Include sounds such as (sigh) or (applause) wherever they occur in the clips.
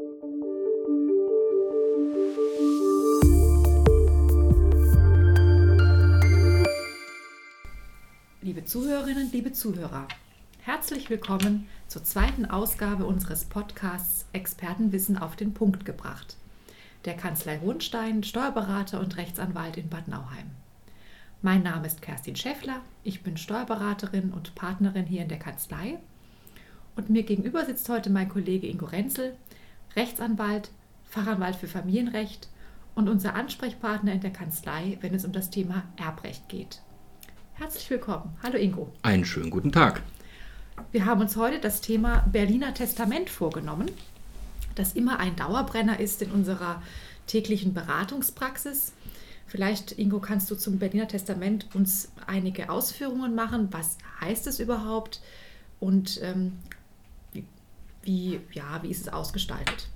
Liebe Zuhörerinnen, liebe Zuhörer, herzlich willkommen zur zweiten Ausgabe unseres Podcasts Expertenwissen auf den Punkt gebracht, der Kanzlei Hohenstein, Steuerberater und Rechtsanwalt in Bad Nauheim. Mein Name ist Kerstin Schäffler, ich bin Steuerberaterin und Partnerin hier in der Kanzlei und mir gegenüber sitzt heute mein Kollege Ingo Renzel, Rechtsanwalt, Fachanwalt für Familienrecht und unser Ansprechpartner in der Kanzlei, wenn es um das Thema Erbrecht geht. Herzlich willkommen. Hallo Ingo. Einen schönen guten Tag. Wir haben uns heute das Thema Berliner Testament vorgenommen, das immer ein Dauerbrenner ist in unserer täglichen Beratungspraxis. Vielleicht, Ingo, kannst du zum Berliner Testament uns einige Ausführungen machen. Was heißt es überhaupt und ähm, wie, ja, wie ist es ausgestaltet?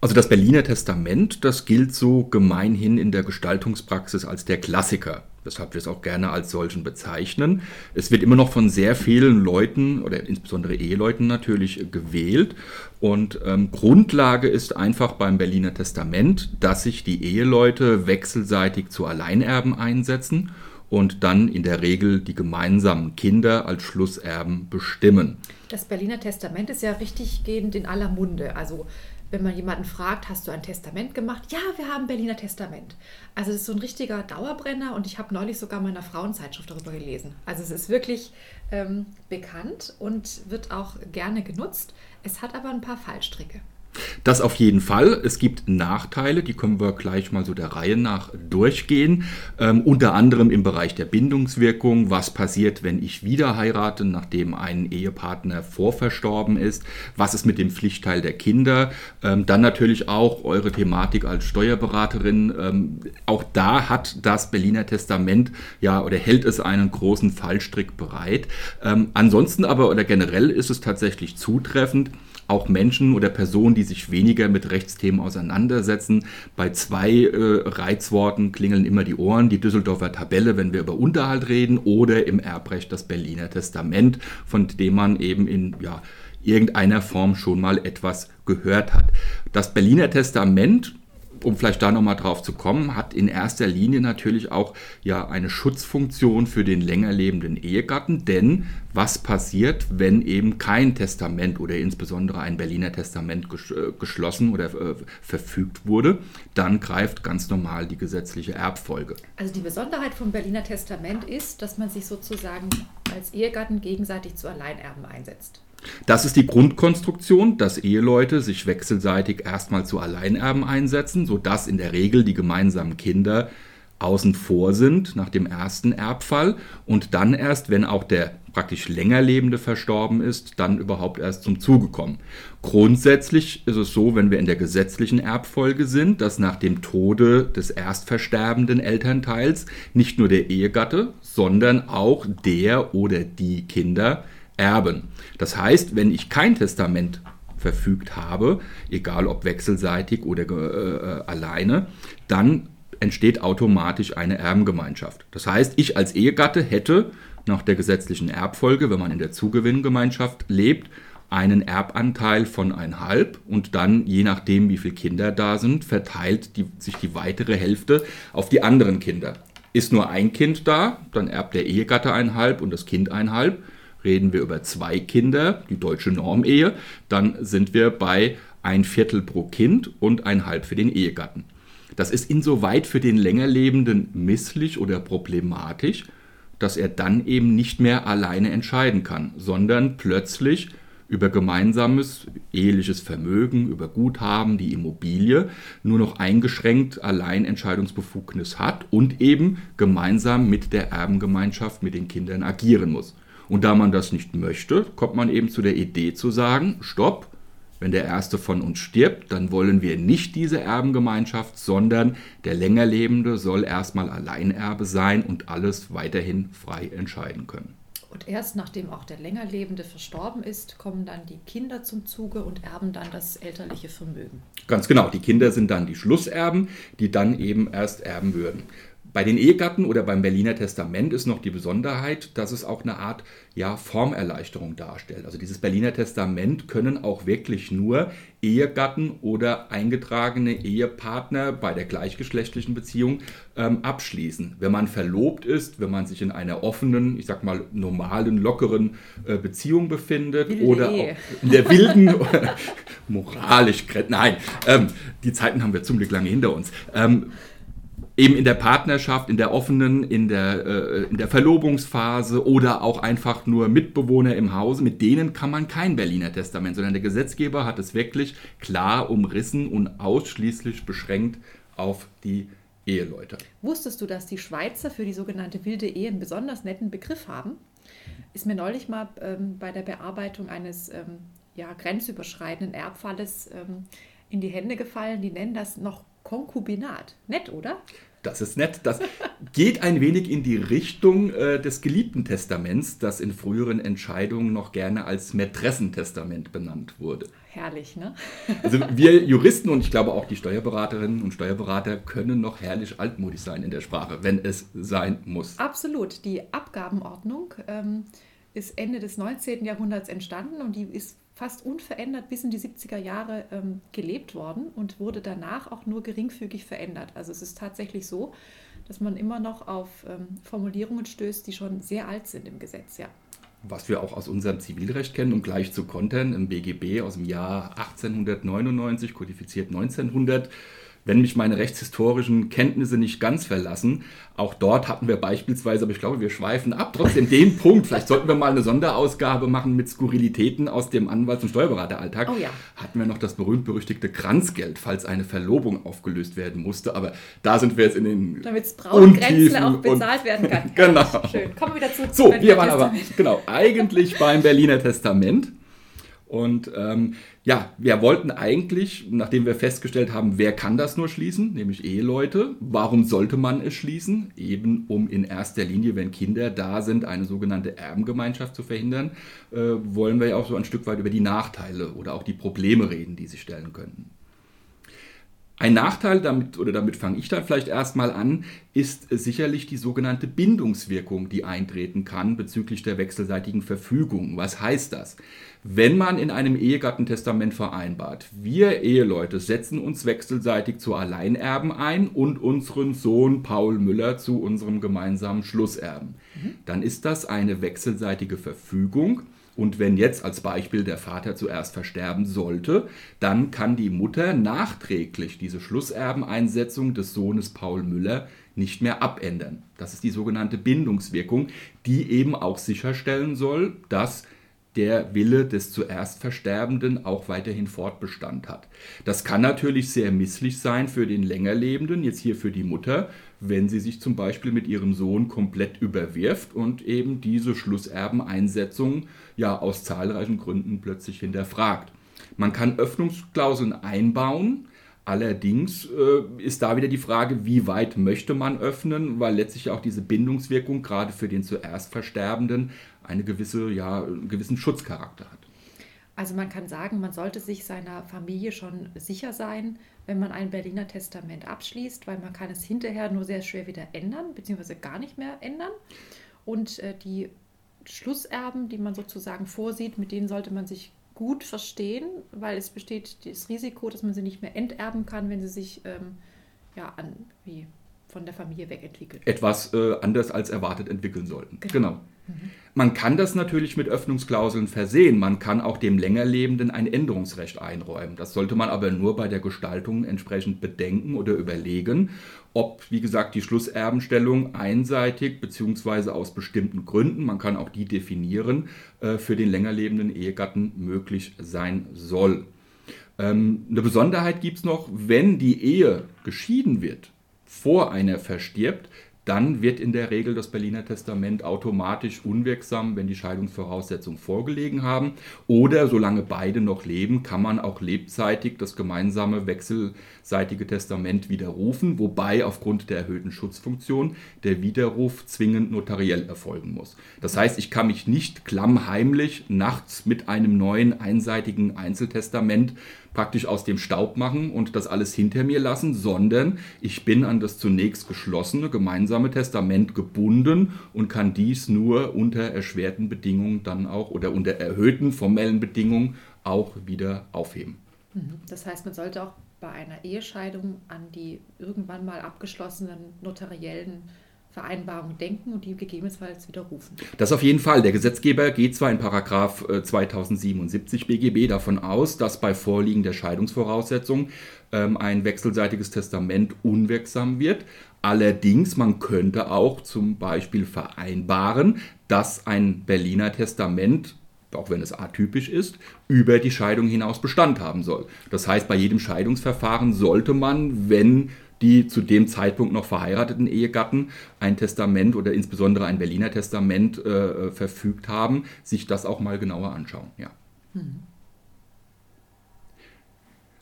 Also das Berliner Testament, das gilt so gemeinhin in der Gestaltungspraxis als der Klassiker weshalb wir es auch gerne als solchen bezeichnen. Es wird immer noch von sehr vielen Leuten oder insbesondere Eheleuten natürlich gewählt. Und ähm, Grundlage ist einfach beim Berliner Testament, dass sich die Eheleute wechselseitig zu Alleinerben einsetzen und dann in der Regel die gemeinsamen Kinder als Schlusserben bestimmen. Das Berliner Testament ist ja richtig gehend in aller Munde. Also wenn man jemanden fragt, hast du ein Testament gemacht? Ja, wir haben Berliner Testament. Also es ist so ein richtiger Dauerbrenner und ich habe neulich sogar in meiner Frauenzeitschrift darüber gelesen. Also es ist wirklich ähm, bekannt und wird auch gerne genutzt. Es hat aber ein paar Fallstricke. Das auf jeden Fall. Es gibt Nachteile, die können wir gleich mal so der Reihe nach durchgehen. Ähm, unter anderem im Bereich der Bindungswirkung. Was passiert, wenn ich wieder heirate, nachdem ein Ehepartner vorverstorben ist? Was ist mit dem Pflichtteil der Kinder? Ähm, dann natürlich auch eure Thematik als Steuerberaterin. Ähm, auch da hat das Berliner Testament ja oder hält es einen großen Fallstrick bereit. Ähm, ansonsten aber oder generell ist es tatsächlich zutreffend, auch Menschen oder Personen, die sich weniger mit Rechtsthemen auseinandersetzen. Bei zwei äh, Reizworten klingeln immer die Ohren. Die Düsseldorfer Tabelle, wenn wir über Unterhalt reden, oder im Erbrecht das Berliner Testament, von dem man eben in ja, irgendeiner Form schon mal etwas gehört hat. Das Berliner Testament um vielleicht da nochmal drauf zu kommen, hat in erster Linie natürlich auch ja eine Schutzfunktion für den länger lebenden Ehegatten, denn was passiert, wenn eben kein Testament oder insbesondere ein Berliner Testament äh, geschlossen oder äh, verfügt wurde, dann greift ganz normal die gesetzliche Erbfolge. Also die Besonderheit vom Berliner Testament ist, dass man sich sozusagen als Ehegatten gegenseitig zu Alleinerben einsetzt. Das ist die Grundkonstruktion, dass Eheleute sich wechselseitig erstmal zu Alleinerben einsetzen, sodass in der Regel die gemeinsamen Kinder außen vor sind nach dem ersten Erbfall und dann erst, wenn auch der praktisch länger lebende verstorben ist, dann überhaupt erst zum Zuge kommen. Grundsätzlich ist es so, wenn wir in der gesetzlichen Erbfolge sind, dass nach dem Tode des erst versterbenden Elternteils nicht nur der Ehegatte, sondern auch der oder die Kinder erben. Das heißt, wenn ich kein Testament verfügt habe, egal ob wechselseitig oder äh, äh, alleine, dann entsteht automatisch eine Erbengemeinschaft. Das heißt, ich als Ehegatte hätte nach der gesetzlichen Erbfolge, wenn man in der Zugewinngemeinschaft lebt, einen Erbanteil von einhalb und dann, je nachdem, wie viele Kinder da sind, verteilt die, sich die weitere Hälfte auf die anderen Kinder. Ist nur ein Kind da, dann erbt der Ehegatte einhalb und das Kind einhalb. Reden wir über zwei Kinder, die deutsche Normehe, dann sind wir bei ein Viertel pro Kind und ein Halb für den Ehegatten. Das ist insoweit für den Längerlebenden misslich oder problematisch, dass er dann eben nicht mehr alleine entscheiden kann, sondern plötzlich über gemeinsames eheliches Vermögen, über Guthaben, die Immobilie nur noch eingeschränkt allein Entscheidungsbefugnis hat und eben gemeinsam mit der Erbengemeinschaft, mit den Kindern agieren muss. Und da man das nicht möchte, kommt man eben zu der Idee zu sagen, stopp, wenn der erste von uns stirbt, dann wollen wir nicht diese Erbengemeinschaft, sondern der Längerlebende soll erstmal Alleinerbe sein und alles weiterhin frei entscheiden können. Und erst nachdem auch der Längerlebende verstorben ist, kommen dann die Kinder zum Zuge und erben dann das elterliche Vermögen. Ganz genau, die Kinder sind dann die Schlusserben, die dann eben erst erben würden. Bei den Ehegatten oder beim Berliner Testament ist noch die Besonderheit, dass es auch eine Art ja, Formerleichterung darstellt. Also dieses Berliner Testament können auch wirklich nur Ehegatten oder eingetragene Ehepartner bei der gleichgeschlechtlichen Beziehung ähm, abschließen. Wenn man verlobt ist, wenn man sich in einer offenen, ich sag mal normalen, lockeren äh, Beziehung befindet Wilde oder in der wilden, (laughs) moralisch, nein, ähm, die Zeiten haben wir zum Glück lange hinter uns. Ähm, eben in der Partnerschaft, in der offenen, in der, äh, in der Verlobungsphase oder auch einfach nur Mitbewohner im Hause, mit denen kann man kein Berliner Testament, sondern der Gesetzgeber hat es wirklich klar umrissen und ausschließlich beschränkt auf die Eheleute. Wusstest du, dass die Schweizer für die sogenannte wilde Ehe einen besonders netten Begriff haben? Ist mir neulich mal ähm, bei der Bearbeitung eines ähm, ja, grenzüberschreitenden Erbfalles ähm, in die Hände gefallen. Die nennen das noch Konkubinat. Nett, oder? Das ist nett. Das geht ein wenig in die Richtung äh, des geliebten Testaments, das in früheren Entscheidungen noch gerne als Mätressentestament benannt wurde. Herrlich, ne? also wir Juristen und ich glaube auch die Steuerberaterinnen und Steuerberater können noch herrlich altmodisch sein in der Sprache, wenn es sein muss. Absolut. Die Abgabenordnung ähm, ist Ende des 19. Jahrhunderts entstanden und die ist fast unverändert bis in die 70er Jahre ähm, gelebt worden und wurde danach auch nur geringfügig verändert. Also es ist tatsächlich so, dass man immer noch auf ähm, Formulierungen stößt, die schon sehr alt sind im Gesetz, ja. Was wir auch aus unserem Zivilrecht kennen und gleich zu kontern, im BGB aus dem Jahr 1899, kodifiziert 1900 wenn mich meine rechtshistorischen Kenntnisse nicht ganz verlassen. Auch dort hatten wir beispielsweise, aber ich glaube, wir schweifen ab. Trotzdem den (laughs) Punkt, vielleicht sollten wir mal eine Sonderausgabe machen mit Skurrilitäten aus dem Anwalts- und Steuerberateralltag. Oh ja. Hatten wir noch das berühmt-berüchtigte Kranzgeld, falls eine Verlobung aufgelöst werden musste. Aber da sind wir jetzt in den Damit es Braungrenzen auch bezahlt werden kann. (laughs) genau. Schön. Kommen wir wieder zu. So, wir waren aber genau eigentlich beim Berliner Testament. Und ähm, ja, wir wollten eigentlich, nachdem wir festgestellt haben, wer kann das nur schließen, nämlich Eheleute, warum sollte man es schließen? Eben um in erster Linie, wenn Kinder da sind, eine sogenannte Erbengemeinschaft zu verhindern, äh, wollen wir ja auch so ein Stück weit über die Nachteile oder auch die Probleme reden, die sich stellen könnten. Ein Nachteil, damit, oder damit fange ich dann vielleicht erstmal an, ist sicherlich die sogenannte Bindungswirkung, die eintreten kann bezüglich der wechselseitigen Verfügung. Was heißt das? Wenn man in einem Ehegattentestament vereinbart, wir Eheleute setzen uns wechselseitig zu Alleinerben ein und unseren Sohn Paul Müller zu unserem gemeinsamen Schlusserben, mhm. dann ist das eine wechselseitige Verfügung und wenn jetzt als Beispiel der Vater zuerst versterben sollte, dann kann die Mutter nachträglich diese Schlusserbeneinsetzung des Sohnes Paul Müller nicht mehr abändern. Das ist die sogenannte Bindungswirkung, die eben auch sicherstellen soll, dass der Wille des zuerst Versterbenden auch weiterhin Fortbestand hat. Das kann natürlich sehr misslich sein für den Längerlebenden, jetzt hier für die Mutter, wenn sie sich zum Beispiel mit ihrem Sohn komplett überwirft und eben diese Schlusserbeneinsetzung ja aus zahlreichen Gründen plötzlich hinterfragt. Man kann Öffnungsklauseln einbauen, Allerdings äh, ist da wieder die Frage, wie weit möchte man öffnen, weil letztlich auch diese Bindungswirkung gerade für den zuerst Versterbenden eine gewisse, ja, einen gewissen Schutzcharakter hat. Also man kann sagen, man sollte sich seiner Familie schon sicher sein, wenn man ein Berliner Testament abschließt, weil man kann es hinterher nur sehr schwer wieder ändern, beziehungsweise gar nicht mehr ändern. Und äh, die Schlusserben, die man sozusagen vorsieht, mit denen sollte man sich gut verstehen, weil es besteht das Risiko, dass man sie nicht mehr enterben kann, wenn sie sich ähm, ja, an, wie von der Familie wegentwickelt. Etwas äh, anders als erwartet entwickeln sollten. Genau. genau. Mhm. Man kann das natürlich mit Öffnungsklauseln versehen. Man kann auch dem Längerlebenden ein Änderungsrecht einräumen. Das sollte man aber nur bei der Gestaltung entsprechend bedenken oder überlegen, ob, wie gesagt, die Schlusserbenstellung einseitig bzw. aus bestimmten Gründen, man kann auch die definieren, äh, für den längerlebenden Ehegatten möglich sein soll. Ähm, eine Besonderheit gibt es noch, wenn die Ehe geschieden wird, vor einer verstirbt, dann wird in der Regel das Berliner Testament automatisch unwirksam, wenn die Scheidungsvoraussetzungen vorgelegen haben. Oder solange beide noch leben, kann man auch lebzeitig das gemeinsame wechselseitige Testament widerrufen, wobei aufgrund der erhöhten Schutzfunktion der Widerruf zwingend notariell erfolgen muss. Das heißt, ich kann mich nicht klammheimlich nachts mit einem neuen einseitigen Einzeltestament praktisch aus dem Staub machen und das alles hinter mir lassen, sondern ich bin an das zunächst geschlossene gemeinsame Testament gebunden und kann dies nur unter erschwerten Bedingungen dann auch oder unter erhöhten formellen Bedingungen auch wieder aufheben. Mhm. Das heißt, man sollte auch bei einer Ehescheidung an die irgendwann mal abgeschlossenen notariellen Vereinbarung denken und die gegebenenfalls widerrufen. Das auf jeden Fall. Der Gesetzgeber geht zwar in Paragraph 2077 äh, BGB davon aus, dass bei Vorliegen der Scheidungsvoraussetzungen ähm, ein wechselseitiges Testament unwirksam wird. Allerdings, man könnte auch zum Beispiel vereinbaren, dass ein Berliner Testament auch wenn es atypisch ist, über die Scheidung hinaus Bestand haben soll. Das heißt, bei jedem Scheidungsverfahren sollte man, wenn die zu dem Zeitpunkt noch verheirateten Ehegatten ein Testament oder insbesondere ein Berliner Testament äh, verfügt haben, sich das auch mal genauer anschauen. Ja. Mhm.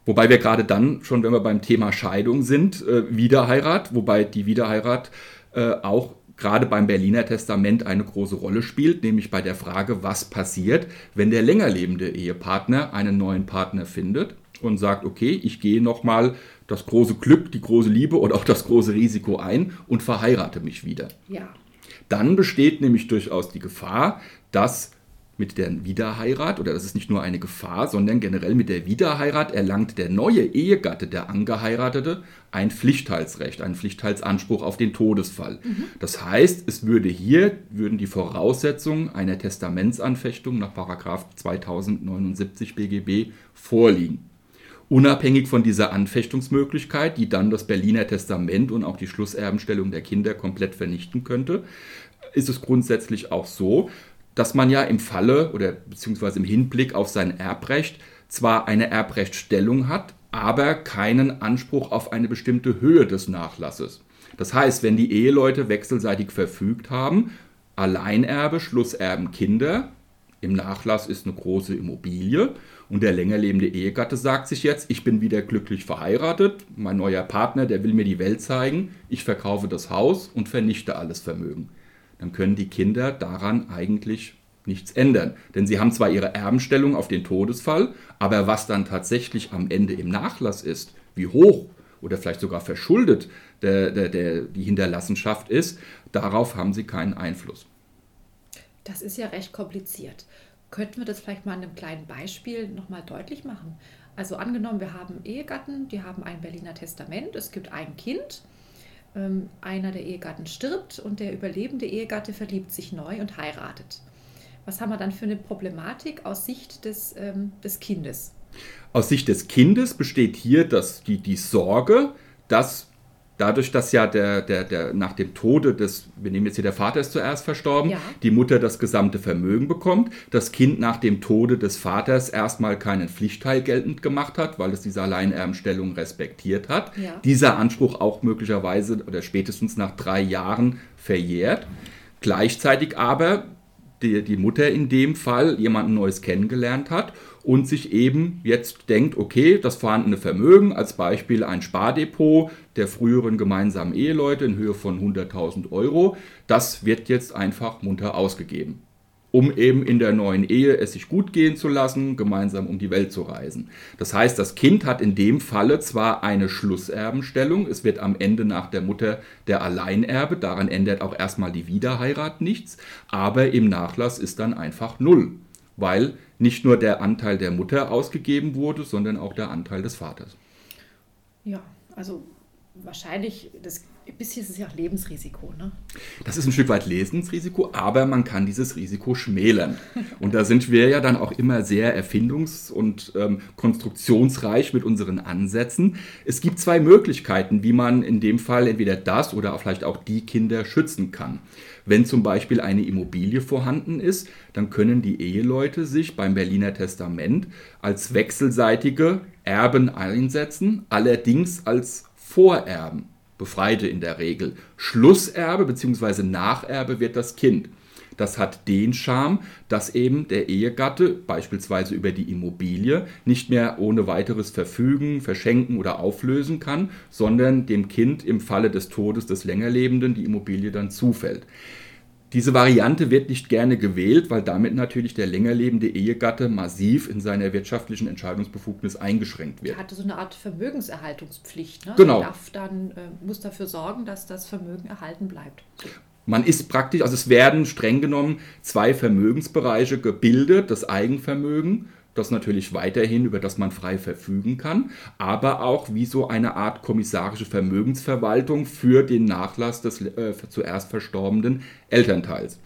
Wobei wir gerade dann schon, wenn wir beim Thema Scheidung sind, äh, Wiederheirat, wobei die Wiederheirat äh, auch gerade beim Berliner Testament eine große Rolle spielt, nämlich bei der Frage, was passiert, wenn der länger lebende Ehepartner einen neuen Partner findet und sagt, okay, ich gehe nochmal das große Glück, die große Liebe oder auch das große Risiko ein und verheirate mich wieder. Ja. Dann besteht nämlich durchaus die Gefahr, dass mit der Wiederheirat, oder das ist nicht nur eine Gefahr, sondern generell mit der Wiederheirat erlangt der neue Ehegatte, der Angeheiratete, ein Pflichtteilsrecht, einen Pflichtteilsanspruch auf den Todesfall. Mhm. Das heißt, es würde hier, würden die Voraussetzungen einer Testamentsanfechtung nach 2079 BGB vorliegen. Unabhängig von dieser Anfechtungsmöglichkeit, die dann das Berliner Testament und auch die Schlusserbenstellung der Kinder komplett vernichten könnte, ist es grundsätzlich auch so, dass man ja im Falle oder beziehungsweise im Hinblick auf sein Erbrecht zwar eine Erbrechtsstellung hat, aber keinen Anspruch auf eine bestimmte Höhe des Nachlasses. Das heißt, wenn die Eheleute wechselseitig verfügt haben, Alleinerbe, Schlusserben, Kinder, im Nachlass ist eine große Immobilie und der länger lebende Ehegatte sagt sich jetzt, ich bin wieder glücklich verheiratet, mein neuer Partner, der will mir die Welt zeigen, ich verkaufe das Haus und vernichte alles Vermögen. Dann können die Kinder daran eigentlich nichts ändern. Denn sie haben zwar ihre Erbenstellung auf den Todesfall, aber was dann tatsächlich am Ende im Nachlass ist, wie hoch oder vielleicht sogar verschuldet der, der, der, die Hinterlassenschaft ist, darauf haben sie keinen Einfluss. Das ist ja recht kompliziert. Könnten wir das vielleicht mal an einem kleinen Beispiel nochmal deutlich machen? Also angenommen, wir haben Ehegatten, die haben ein Berliner Testament, es gibt ein Kind, ähm, einer der Ehegatten stirbt und der überlebende Ehegatte verliebt sich neu und heiratet. Was haben wir dann für eine Problematik aus Sicht des, ähm, des Kindes? Aus Sicht des Kindes besteht hier das, die, die Sorge, dass dadurch, dass ja der, der, der nach dem Tode des, wir nehmen jetzt hier der Vater ist zuerst verstorben, ja. die Mutter das gesamte Vermögen bekommt, das Kind nach dem Tode des Vaters erstmal keinen Pflichtteil geltend gemacht hat, weil es diese Alleinerbenstellung respektiert hat. Ja. Dieser Anspruch auch möglicherweise oder spätestens nach drei Jahren verjährt. Gleichzeitig aber die, die Mutter in dem Fall jemanden Neues kennengelernt hat und sich eben jetzt denkt, okay, das vorhandene Vermögen, als Beispiel ein Spardepot der früheren gemeinsamen Eheleute in Höhe von 100.000 Euro, das wird jetzt einfach munter ausgegeben, um eben in der neuen Ehe es sich gut gehen zu lassen, gemeinsam um die Welt zu reisen. Das heißt, das Kind hat in dem Falle zwar eine Schlusserbenstellung, es wird am Ende nach der Mutter der Alleinerbe, daran ändert auch erstmal die Wiederheirat nichts, aber im Nachlass ist dann einfach null weil nicht nur der Anteil der Mutter ausgegeben wurde, sondern auch der Anteil des Vaters. Ja, also wahrscheinlich, das, ein bisschen ist es ja auch Lebensrisiko. Ne? Das ist ein Stück weit Lebensrisiko, aber man kann dieses Risiko schmälern. Und da sind wir ja dann auch immer sehr erfindungs- und ähm, konstruktionsreich mit unseren Ansätzen. Es gibt zwei Möglichkeiten, wie man in dem Fall entweder das oder vielleicht auch die Kinder schützen kann. Wenn zum Beispiel eine Immobilie vorhanden ist, dann können die Eheleute sich beim Berliner Testament als wechselseitige Erben einsetzen, allerdings als Vorerben. Befreite in der Regel. Schlusserbe bzw. Nacherbe wird das Kind. Das hat den Charme, dass eben der Ehegatte beispielsweise über die Immobilie nicht mehr ohne weiteres verfügen, verschenken oder auflösen kann, sondern dem Kind im Falle des Todes des Längerlebenden die Immobilie dann zufällt. Diese Variante wird nicht gerne gewählt, weil damit natürlich der länger lebende Ehegatte massiv in seiner wirtschaftlichen Entscheidungsbefugnis eingeschränkt wird. Er hatte so eine Art Vermögenserhaltungspflicht. Ne? Genau. Er darf dann, äh, muss dafür sorgen, dass das Vermögen erhalten bleibt. Man ist praktisch, also es werden streng genommen zwei Vermögensbereiche gebildet, das Eigenvermögen, das natürlich weiterhin, über das man frei verfügen kann, aber auch wie so eine Art kommissarische Vermögensverwaltung für den Nachlass des äh, zuerst verstorbenen Elternteils.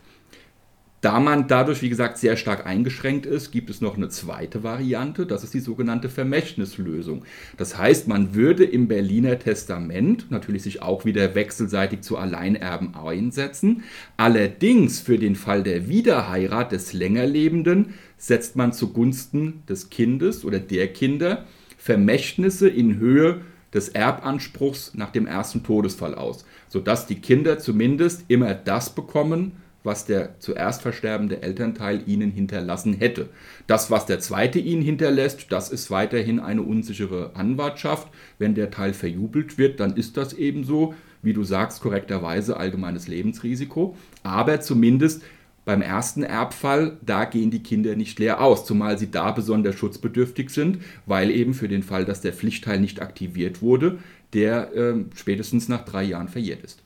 Da man dadurch, wie gesagt, sehr stark eingeschränkt ist, gibt es noch eine zweite Variante, das ist die sogenannte Vermächtnislösung. Das heißt, man würde im Berliner Testament natürlich sich auch wieder wechselseitig zu Alleinerben einsetzen. Allerdings für den Fall der Wiederheirat des Längerlebenden setzt man zugunsten des Kindes oder der Kinder Vermächtnisse in Höhe des Erbanspruchs nach dem ersten Todesfall aus, sodass die Kinder zumindest immer das bekommen, was der zuerst versterbende Elternteil ihnen hinterlassen hätte. Das, was der zweite ihnen hinterlässt, das ist weiterhin eine unsichere Anwartschaft. Wenn der Teil verjubelt wird, dann ist das ebenso, wie du sagst, korrekterweise allgemeines Lebensrisiko. Aber zumindest beim ersten Erbfall, da gehen die Kinder nicht leer aus, zumal sie da besonders schutzbedürftig sind, weil eben für den Fall, dass der Pflichtteil nicht aktiviert wurde, der äh, spätestens nach drei Jahren verjährt ist.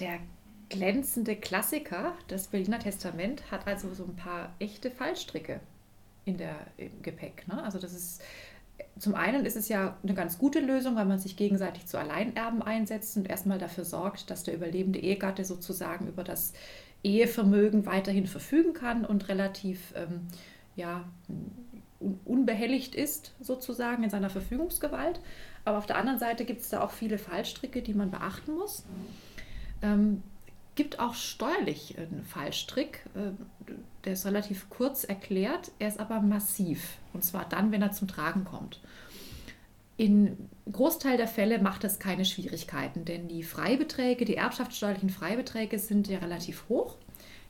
Der glänzende Klassiker, das Berliner Testament, hat also so ein paar echte Fallstricke in der, im Gepäck. Ne? Also das ist zum einen ist es ja eine ganz gute Lösung, weil man sich gegenseitig zu Alleinerben einsetzt und erstmal dafür sorgt, dass der überlebende Ehegatte sozusagen über das Ehevermögen weiterhin verfügen kann und relativ ähm, ja, unbehelligt ist, sozusagen in seiner Verfügungsgewalt. Aber auf der anderen Seite gibt es da auch viele Fallstricke, die man beachten muss. Ähm, gibt auch steuerlich einen Fallstrick, äh, der ist relativ kurz erklärt, er ist aber massiv. Und zwar dann, wenn er zum Tragen kommt. In Großteil der Fälle macht das keine Schwierigkeiten, denn die Freibeträge, die erbschaftssteuerlichen Freibeträge sind ja relativ hoch.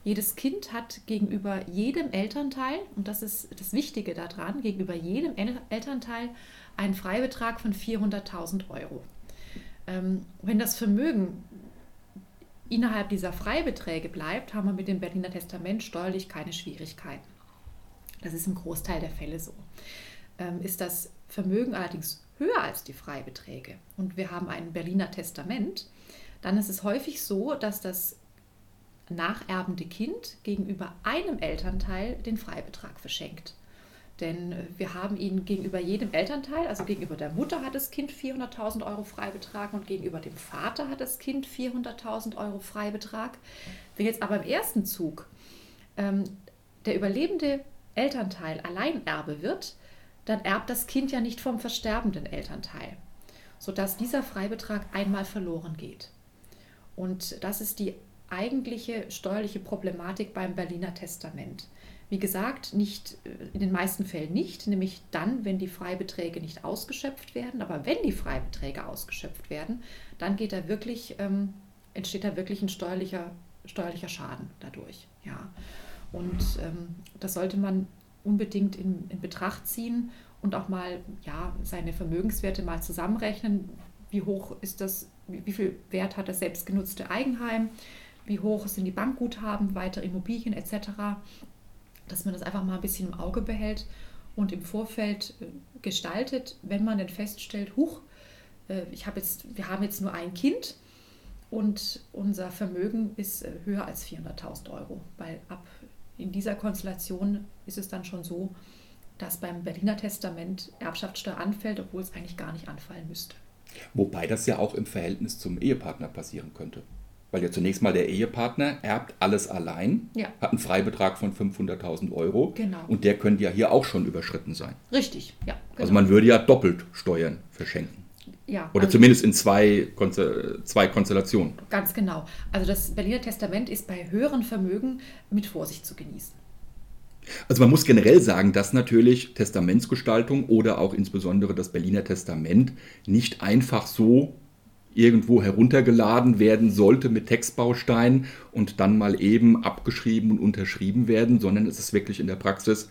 Jedes Kind hat gegenüber jedem Elternteil, und das ist das Wichtige daran, gegenüber jedem Elternteil einen Freibetrag von 400.000 Euro. Ähm, wenn das Vermögen innerhalb dieser Freibeträge bleibt, haben wir mit dem Berliner Testament steuerlich keine Schwierigkeiten. Das ist im Großteil der Fälle so. Ähm, ist das Vermögen allerdings höher als die Freibeträge und wir haben ein Berliner Testament, dann ist es häufig so, dass das nacherbende Kind gegenüber einem Elternteil den Freibetrag verschenkt. Denn äh, wir haben ihn gegenüber jedem Elternteil, also gegenüber der Mutter hat das Kind 400.000 Euro Freibetrag und gegenüber dem Vater hat das Kind 400.000 Euro Freibetrag. Wenn jetzt aber im ersten Zug ähm, der überlebende Elternteil Alleinerbe wird, dann erbt das Kind ja nicht vom versterbenden Elternteil, sodass dieser Freibetrag einmal verloren geht. Und das ist die eigentliche steuerliche Problematik beim Berliner Testament. Wie gesagt, nicht äh, in den meisten Fällen nicht, nämlich dann, wenn die Freibeträge nicht ausgeschöpft werden. Aber wenn die Freibeträge ausgeschöpft werden, dann geht da wirklich, ähm, entsteht da wirklich ein steuerlicher, steuerlicher Schaden dadurch. Ja. Und ähm, das sollte man unbedingt in, in Betracht ziehen und auch mal ja, seine Vermögenswerte mal zusammenrechnen. Wie hoch ist das, wie, wie viel Wert hat das selbstgenutzte Eigenheim? Wie hoch sind die Bankguthaben, weitere Immobilien etc dass man das einfach mal ein bisschen im Auge behält und im Vorfeld äh, gestaltet, wenn man dann feststellt, huch, äh, ich habe jetzt, wir haben jetzt nur ein Kind und unser Vermögen ist äh, höher als 400.000 Euro, weil ab in dieser Konstellation ist es dann schon so, dass beim Berliner Testament Erbschaftssteuer anfällt, obwohl es eigentlich gar nicht anfallen müsste. Wobei das ja auch im Verhältnis zum Ehepartner passieren könnte. Weil ja zunächst mal der Ehepartner erbt alles allein, ja. hat einen Freibetrag von 500.000 Euro. Genau. Und der könnte ja hier auch schon überschritten sein. Richtig, ja. Genau. Also man würde ja doppelt Steuern verschenken. Ja, Oder also zumindest in zwei, zwei Konstellationen. Ganz genau. Also das Berliner Testament ist bei höheren Vermögen mit Vorsicht zu genießen. Also man muss generell sagen, dass natürlich Testamentsgestaltung oder auch insbesondere das Berliner Testament nicht einfach so irgendwo heruntergeladen werden sollte mit Textbausteinen und dann mal eben abgeschrieben und unterschrieben werden, sondern es ist wirklich in der Praxis,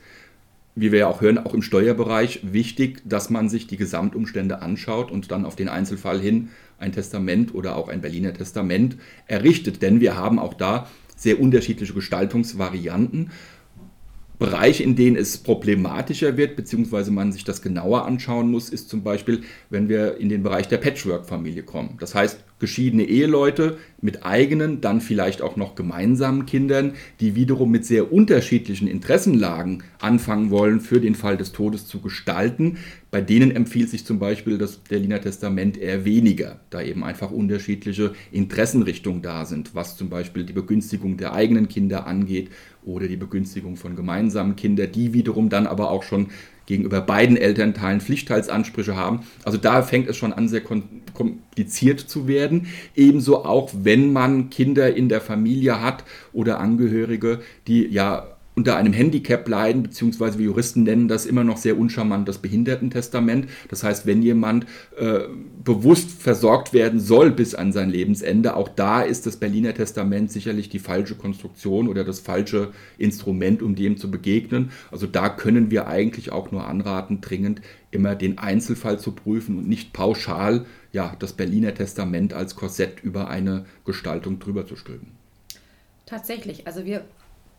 wie wir ja auch hören, auch im Steuerbereich wichtig, dass man sich die Gesamtumstände anschaut und dann auf den Einzelfall hin ein Testament oder auch ein Berliner Testament errichtet. Denn wir haben auch da sehr unterschiedliche Gestaltungsvarianten. Bereiche, in denen es problematischer wird, beziehungsweise man sich das genauer anschauen muss, ist zum Beispiel, wenn wir in den Bereich der Patchwork-Familie kommen. Das heißt, geschiedene Eheleute mit eigenen, dann vielleicht auch noch gemeinsamen Kindern, die wiederum mit sehr unterschiedlichen Interessenlagen anfangen wollen, für den Fall des Todes zu gestalten. Bei denen empfiehlt sich zum Beispiel das Berliner Testament eher weniger, da eben einfach unterschiedliche Interessenrichtungen da sind, was zum Beispiel die Begünstigung der eigenen Kinder angeht oder die Begünstigung von gemeinsamen Kindern, die wiederum dann aber auch schon gegenüber beiden Elternteilen Pflichtteilsansprüche haben. Also da fängt es schon an, sehr kompliziert zu werden. Ebenso auch, wenn man Kinder in der Familie hat oder Angehörige, die ja unter einem Handicap leiden, beziehungsweise wie Juristen nennen das immer noch sehr uncharmant das Behindertentestament. Das heißt, wenn jemand äh, bewusst versorgt werden soll bis an sein Lebensende, auch da ist das Berliner Testament sicherlich die falsche Konstruktion oder das falsche Instrument, um dem zu begegnen. Also da können wir eigentlich auch nur anraten, dringend immer den Einzelfall zu prüfen und nicht pauschal ja, das Berliner Testament als Korsett über eine Gestaltung drüber zu stülpen. Tatsächlich, also wir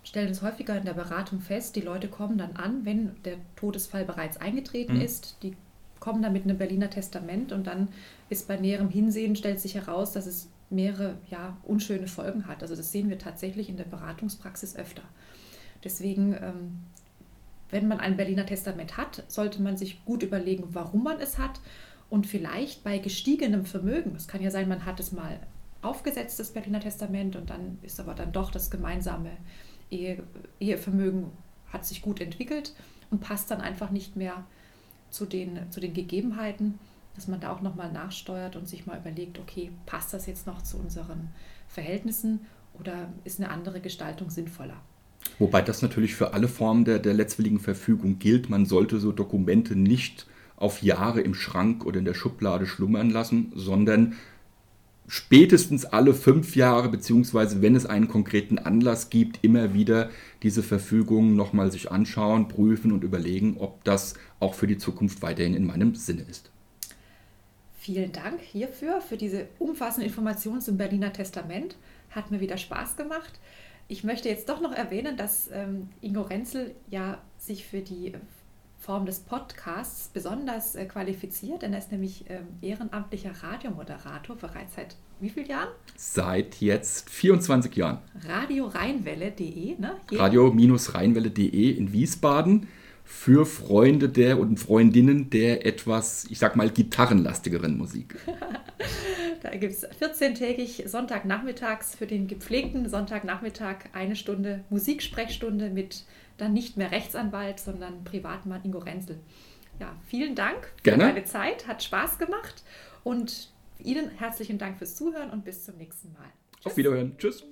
stellen es häufiger in der Beratung fest, die Leute kommen dann an, wenn der Todesfall bereits eingetreten mhm. ist. Die kommen dann mit einem Berliner Testament und dann ist bei näherem Hinsehen, stellt sich heraus, dass es mehrere ja, unschöne Folgen hat. Also das sehen wir tatsächlich in der Beratungspraxis öfter. Deswegen, ähm, wenn man ein Berliner Testament hat, sollte man sich gut überlegen, warum man es hat und vielleicht bei gestiegenem Vermögen, es kann ja sein, man hat es mal aufgesetzt, das Berliner Testament, und dann ist aber dann doch das gemeinsame Ehe, Ehevermögen hat sich gut entwickelt und passt dann einfach nicht mehr zu den, zu den Gegebenheiten, dass man da auch nochmal nachsteuert und sich mal überlegt, okay, passt das jetzt noch zu unseren Verhältnissen oder ist eine andere Gestaltung sinnvoller? Wobei das natürlich für alle Formen der, der letztwilligen Verfügung gilt. Man sollte so Dokumente nicht auf Jahre im Schrank oder in der Schublade schlummern lassen, sondern spätestens alle fünf Jahre, beziehungsweise wenn es einen konkreten Anlass gibt, immer wieder diese Verfügung nochmal sich anschauen, prüfen und überlegen, ob das auch für die Zukunft weiterhin in meinem Sinne ist. Vielen Dank hierfür, für diese umfassende Information zum Berliner Testament. Hat mir wieder Spaß gemacht. Ich möchte jetzt doch noch erwähnen, dass ähm, Ingo Renzel ja sich für die Form des Podcasts besonders äh, qualifiziert, denn er ist nämlich ähm, ehrenamtlicher Radiomoderator bereits seit wie vielen Jahren? Seit jetzt 24 Jahren. Radio-Rheinwelle.de, ne? Radio-Rheinwelle.de in Wiesbaden für Freunde der und Freundinnen der etwas, ich sag mal, gitarrenlastigeren Musik. (laughs) da gibt es 14-tägig Sonntagnachmittags für den gepflegten Sonntagnachmittag eine Stunde Musiksprechstunde mit dann nicht mehr Rechtsanwalt, sondern Privatmann Ingo Renzel. Ja, vielen Dank Gerne. für deine Zeit, hat Spaß gemacht und Ihnen herzlichen Dank fürs Zuhören und bis zum nächsten Mal. Tschüss. Auf Wiederhören. Tschüss.